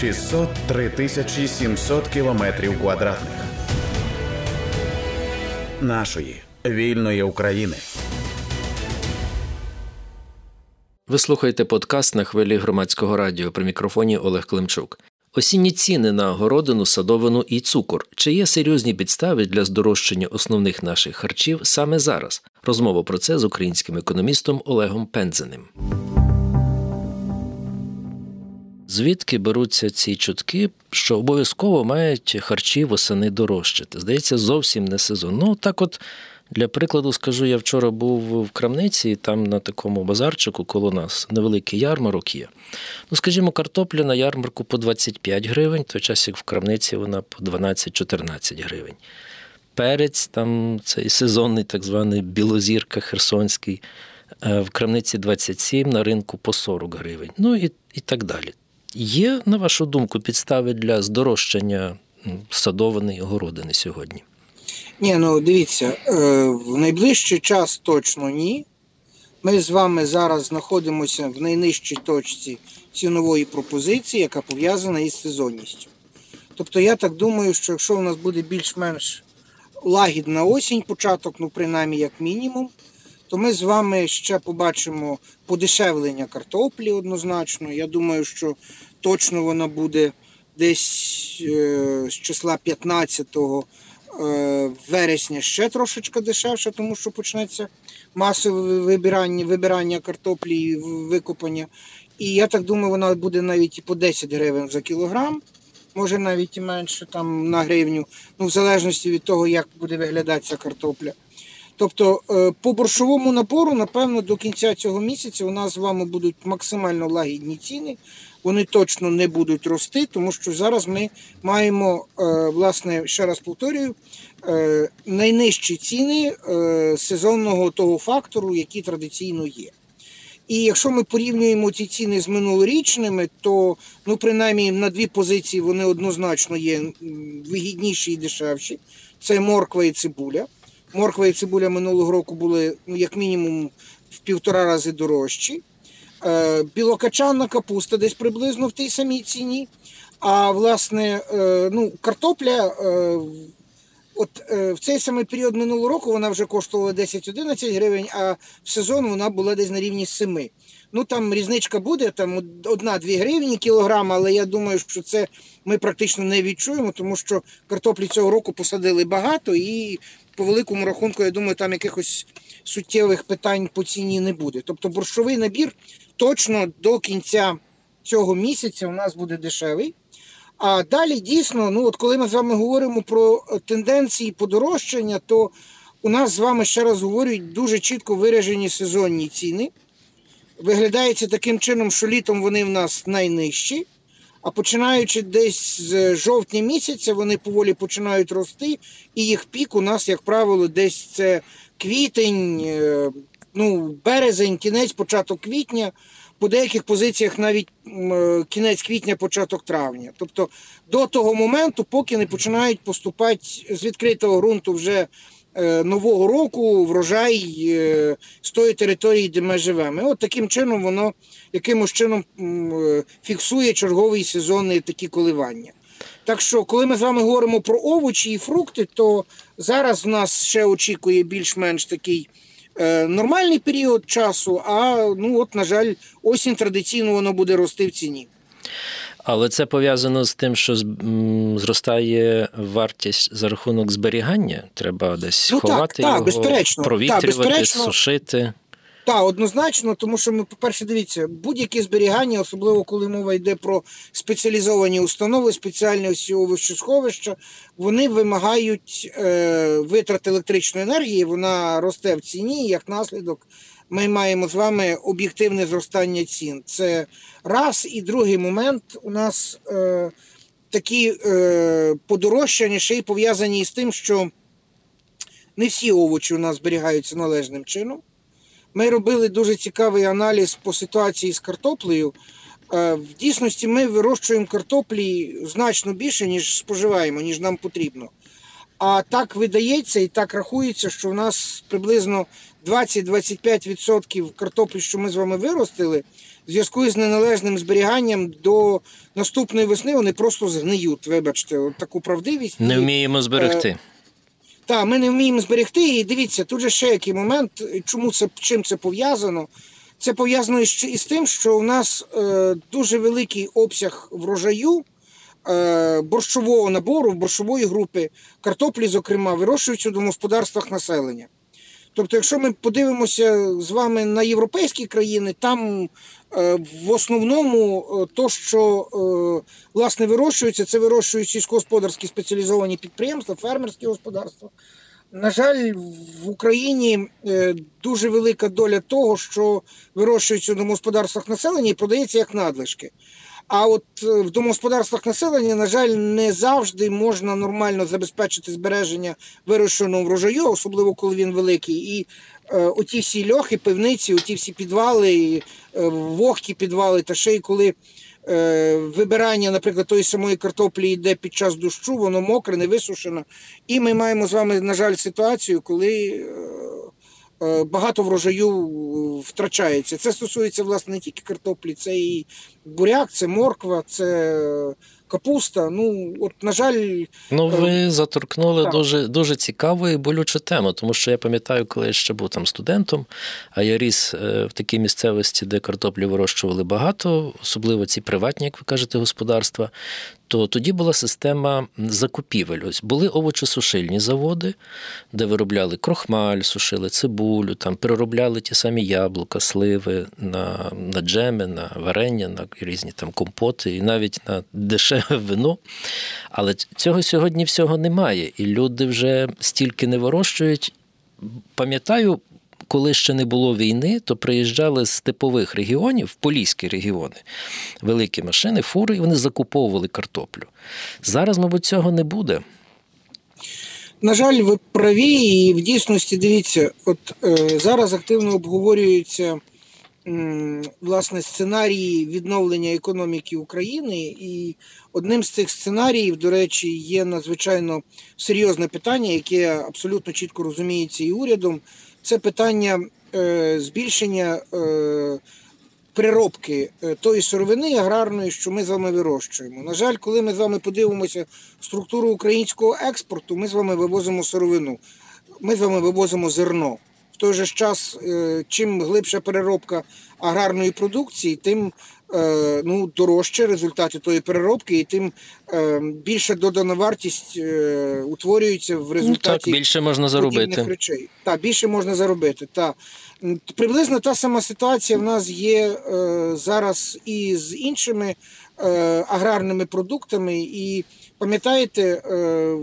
603 тисячі 700 кілометрів квадратних нашої вільної України. Ви слухаєте подкаст на хвилі громадського радіо при мікрофоні Олег Климчук. Осінні ціни на городину, садовину і цукор. Чи є серйозні підстави для здорожчання основних наших харчів саме зараз? Розмова про це з українським економістом Олегом Пензеним. Звідки беруться ці чутки, що обов'язково мають харчі восени дорожчати? Здається, зовсім не сезон. Ну так, от для прикладу, скажу, я вчора був в крамниці, там на такому базарчику коло нас невеликий ярмарок є. Ну, скажімо, картопля на ярмарку по 25 гривень, той час як в крамниці вона по 12-14 гривень. Перець, там цей сезонний, так званий білозірка Херсонський, е, в крамниці 27, на ринку по 40 гривень. Ну і, і так далі. Є, на вашу думку, підстави для здорожчання садованої городини сьогодні? Ні, ну дивіться, е, в найближчий час точно ні. Ми з вами зараз знаходимося в найнижчій точці цінової пропозиції, яка пов'язана із сезонністю. Тобто, я так думаю, що якщо у нас буде більш-менш лагідна осінь, початок, ну принаймні як мінімум, то ми з вами ще побачимо подешевлення картоплі однозначно. Я думаю, що точно вона буде десь е, з числа 15 е, вересня ще трошечки дешевше, тому що почнеться масове вибирання вибирання картоплі і викопання. І я так думаю, вона буде навіть і по 10 гривень за кілограм, може навіть і менше там на гривню, ну в залежності від того, як буде виглядати ця картопля. Тобто е, по боршовому напору, напевно, до кінця цього місяця у нас з вами будуть максимально лагідні ціни. Вони точно не будуть рости, тому що зараз ми маємо, е, власне, ще раз повторюю, е, найнижчі ціни сезонного того фактору, який традиційно є. І якщо ми порівнюємо ці ціни з минулорічними, то ну принаймні на дві позиції вони однозначно є вигідніші і дешевші. Це морква і цибуля. Морква і цибуля минулого року були ну, як мінімум в півтора рази дорожчі. Е, білокачанна капуста десь приблизно в тій самій ціні. А власне, е, ну, картопля е, от в цей самий період минулого року вона вже коштувала 10-11 гривень, а в сезон вона була десь на рівні 7. Ну там різничка буде, там одна-дві гривні кілограм, але я думаю, що це ми практично не відчуємо, тому що картоплі цього року посадили багато і по великому рахунку, я думаю, там якихось суттєвих питань по ціні не буде. Тобто борщовий набір точно до кінця цього місяця у нас буде дешевий. А далі дійсно, ну от коли ми з вами говоримо про тенденції подорожчання, то у нас з вами ще раз говорять дуже чітко виражені сезонні ціни. Виглядається таким чином, що літом вони в нас найнижчі. А починаючи десь з жовтня місяця, вони поволі починають рости, і їх пік у нас, як правило, десь це квітень, е, ну, березень, кінець, початок квітня, по деяких позиціях навіть е, кінець квітня, початок травня. Тобто до того моменту, поки не починають поступати з відкритого ґрунту вже Е, нового року врожай е, з тої території, де ми живемо. От таким чином воно якимось чином фіксує черговий сезонний такі коливання. Так що, коли ми з вами говоримо про овочі і фрукти, то зараз в нас ще очікує більш-менш такий нормальний період часу. А ну от, на жаль, осінь традиційно воно буде рости в ціні. Але це пов'язано з тим, що зростає вартість за рахунок зберігання. Треба десь ну, ховати так, його, безперечно. провітрювати, так, безперечно. сушити. Так, однозначно, тому що ми, по-перше, дивіться, будь-які зберігання, особливо коли мова йде про спеціалізовані установи, спеціальні овощосховища, вони вимагають е, витрат електричної енергії, вона росте в ціні, як наслідок ми маємо з вами об'єктивне зростання цін. Це раз і другий момент у нас е, такі е, подорожчання ще й пов'язані з тим, що не всі овочі у нас зберігаються належним чином. Ми робили дуже цікавий аналіз по ситуації з картоплею. Е, в дійсності ми вирощуємо картоплі значно більше, ніж споживаємо, ніж нам потрібно. А так видається і так рахується, що в нас приблизно 20-25% картоплі, що ми з вами виростили, в зв'язку з неналежним зберіганням до наступної весни вони просто згниють. Вибачте, таку правдивість. Не вміємо зберегти. Так, ми не вміємо зберегти. І дивіться, тут же ще який момент, чому це чим це пов'язано. Це пов'язано із, тим, що у нас е, дуже великий обсяг врожаю е, борщового набору, борщової групи, картоплі, зокрема, вирощуються в домогосподарствах населення. Тобто, якщо ми подивимося з вами на європейські країни, там е, в основному е, то, що е, власне вирощується, це вирощують сільськогосподарські спеціалізовані підприємства, фермерські господарства. На жаль, в Україні дуже велика доля того, що вирощується в домогосподарствах населення і продається як надлишки. А от е, в домогосподарствах населення, на жаль, не завжди можна нормально забезпечити збереження вирощеного врожаю, особливо коли він великий. І е, оті всі льохи, пивниці, оті всі підвали, і, е, вогкі підвали, та ще й коли е, вибирання, наприклад, тої самої картоплі йде під час дощу, воно мокре, не висушено. І ми маємо з вами, на жаль, ситуацію, коли. Е, Багато врожаю втрачається. Це стосується власне не тільки картоплі, це і буряк, це морква, це капуста. Ну, от, на жаль, Ну, ви заторкнули так. дуже, дуже цікаву і болючу тему, тому що я пам'ятаю, коли я ще був там студентом, а я ріс е, в такій місцевості, де картоплі вирощували багато, особливо ці приватні, як ви кажете, господарства. То тоді була система закупівель. Ось були овочесушильні заводи, де виробляли крохмаль, сушили цибулю, там переробляли ті самі яблука, сливи на, на джеми, на варення, на різні там компоти і навіть на дешеве вино. Але цього сьогодні всього немає, і люди вже стільки не вирощують. Пам'ятаю, коли ще не було війни, то приїжджали з типових регіонів, в поліські регіони, великі машини, фури, і вони закуповували картоплю. Зараз, мабуть, цього не буде. На жаль, ви праві, і в дійсності дивіться, от е, зараз активно обговорюються м, власне сценарії відновлення економіки України, і одним з цих сценаріїв, до речі, є надзвичайно серйозне питання, яке абсолютно чітко розуміється і урядом. Це питання е, збільшення е, переробки е, тої сировини аграрної, що ми з вами вирощуємо. На жаль, коли ми з вами подивимося структуру українського експорту, ми з вами вивозимо сировину, ми з вами вивозимо зерно. В той же час, е, чим глибша переробка аграрної продукції, тим е, ну, дорожче результати тої переробки, і тим е, більша додана вартість утворюється в Ну, результаті так, більше можна заробити. речей. Так, більше можна заробити. Так. Приблизно та сама ситуація в нас є зараз і з іншими аграрними продуктами. І пам'ятаєте, е,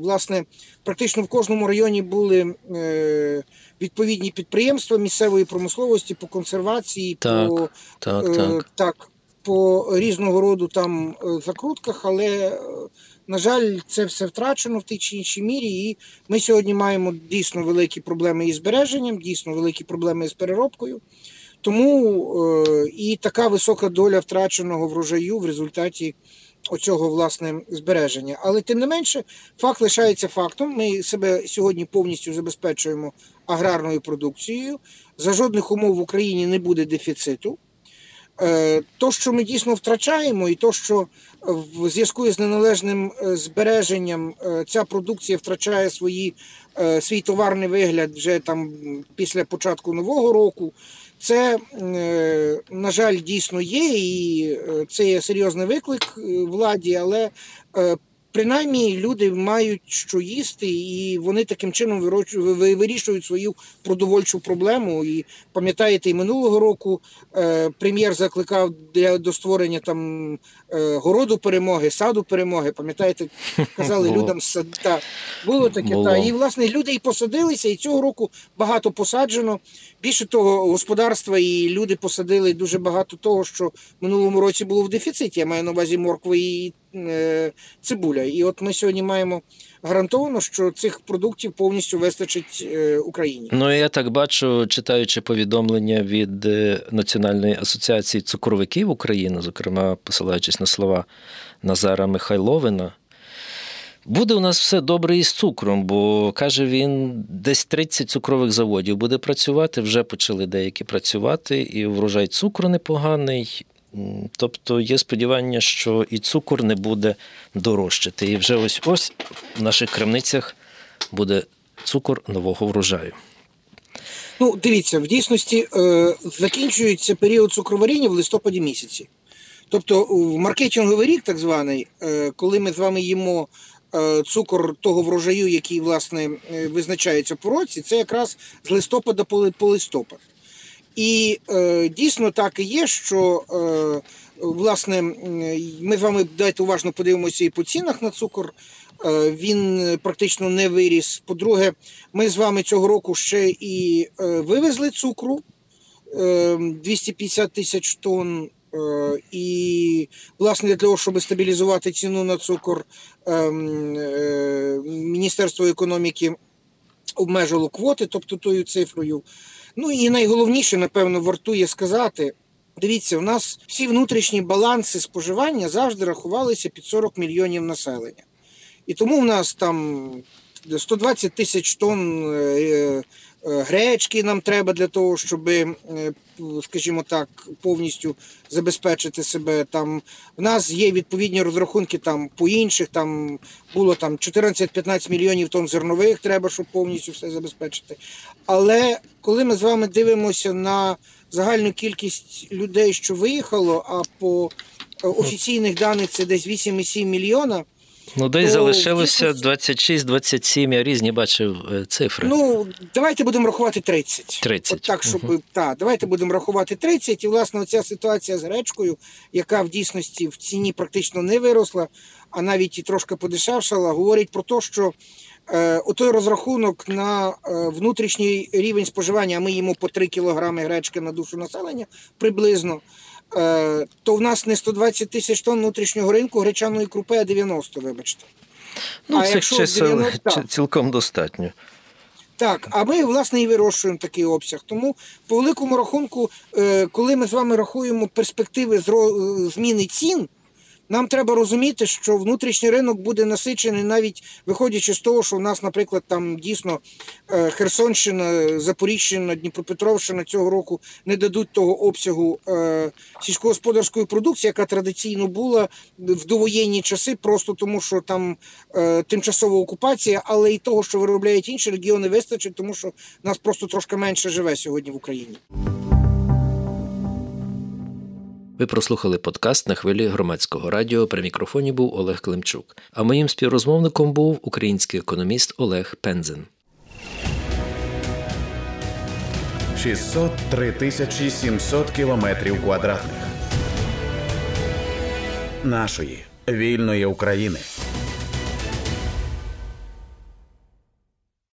власне, практично в кожному районі були е, відповідні підприємства місцевої промисловості по консервації, Так, по Так, Е, так. так, по різного роду там закрутках, але, на жаль, це все втрачено в тій чи іншій мірі. І ми сьогодні маємо дійсно великі проблеми із збереженням, дійсно великі проблеми з переробкою. Тому е, і така висока доля втраченого врожаю в результаті оцього власне збереження. Але тим не менше, факт лишається фактом. Ми себе сьогодні повністю забезпечуємо аграрною продукцією. За жодних умов в Україні не буде дефіциту. Е, То, що ми дійсно втрачаємо, і то, що в зв'язку з неналежним е, збереженням е, ця продукція втрачає свої, свій товарний вигляд вже там після початку нового року, це, е, на жаль, дійсно є, і е, це є серйозний виклик е, владі, але принаймні люди мають що їсти, і вони таким чином вирішують свою продовольчу проблему. І пам'ятаєте, і минулого року е, прем'єр закликав для до створення там е, городу перемоги, саду перемоги. Пам'ятаєте, казали Було. людям сад. Та, було таке. Було. Та. І власне люди і посадилися, і цього року багато посаджено. Більше того, господарства і люди посадили дуже багато того, що в минулому році було в дефіциті. Я маю на увазі моркви і цибуля. І от ми сьогодні маємо гарантовано, що цих продуктів повністю вистачить е, Україні. Ну, я так бачу, читаючи повідомлення від е, Національної асоціації цукровиків України, зокрема, посилаючись на слова Назара Михайловина, Буде у нас все добре із цукром, бо каже він, десь 30 цукрових заводів буде працювати. Вже почали деякі працювати, і врожай цукру непоганий. Тобто є сподівання, що і цукор не буде дорожчати. І вже ось ось в наших крамницях буде цукор нового врожаю. Ну, дивіться, в дійсності е, закінчується період цукроваріння в листопаді місяці. Тобто, в маркетинговий рік, так званий, е, коли ми з вами їмо е, цукор того врожаю, який власне е, визначається по році, це якраз з листопада по листопад. І е, дійсно так і є, що е, власне ми з вами дайте уважно подивимося і по цінах на цукор. Е, він е, практично не виріс. По-друге, ми з вами цього року ще і е, вивезли цукру е, 250 тисяч тонн. Е, І, власне, для того, щоб стабілізувати ціну на цукор, ем, е, Міністерство економіки обмежило квоти, тобто тою цифрою. Ну і найголовніше, напевно, вартує сказати. Дивіться, у нас всі внутрішні баланси споживання завжди рахувалися під 40 мільйонів населення. І тому в нас там 120 тисяч тонн е, гречки нам треба для того, щоб, е, скажімо так, повністю забезпечити себе. Там в нас є відповідні розрахунки там по інших. Там було там 14-15 мільйонів тонн зернових, треба, щоб повністю все забезпечити. Але коли ми з вами дивимося на загальну кількість людей, що виїхало, а по е, офіційних даних це десь 8,7 мільйона. Ну, десь То, залишилося дійсно, 26-27, я різні бачив е, цифри. Ну, давайте будемо рахувати 30. 30. От так, щоб та, давайте будемо рахувати 30. І власне оця ситуація з гречкою, яка в дійсності в ціні практично не виросла, а навіть і трошки подешевшала, говорить про те, що е, отой розрахунок на е, внутрішній рівень споживання, а ми їмо по 3 кілограми гречки на душу населення приблизно. Е, То в нас не 120 тисяч тонн внутрішнього ринку гречаної крупи, а 90, вибачте. ну, а цих якщо чисел 90, цілком достатньо. Так, а ми власне і вирощуємо такий обсяг. Тому по великому рахунку, е, коли ми з вами рахуємо перспективи е, зміни цін, нам треба розуміти, що внутрішній ринок буде насичений, навіть виходячи з того, що в нас, наприклад, там дійсно е, Херсонщина, Запоріжжя, Дніпропетровщина цього року не дадуть того обсягу е, сільськогосподарської продукції, яка традиційно була в довоєнні часи, просто тому, що там е, тимчасова окупація, але і того, що виробляють інші регіони, вистачить, тому що нас просто трошки менше живе сьогодні в Україні. Ви прослухали подкаст на хвилі громадського радіо. При мікрофоні був Олег Климчук. А моїм співрозмовником був український економіст Олег Пензен. 603 тисячі 700 кілометрів квадратних нашої вільної України.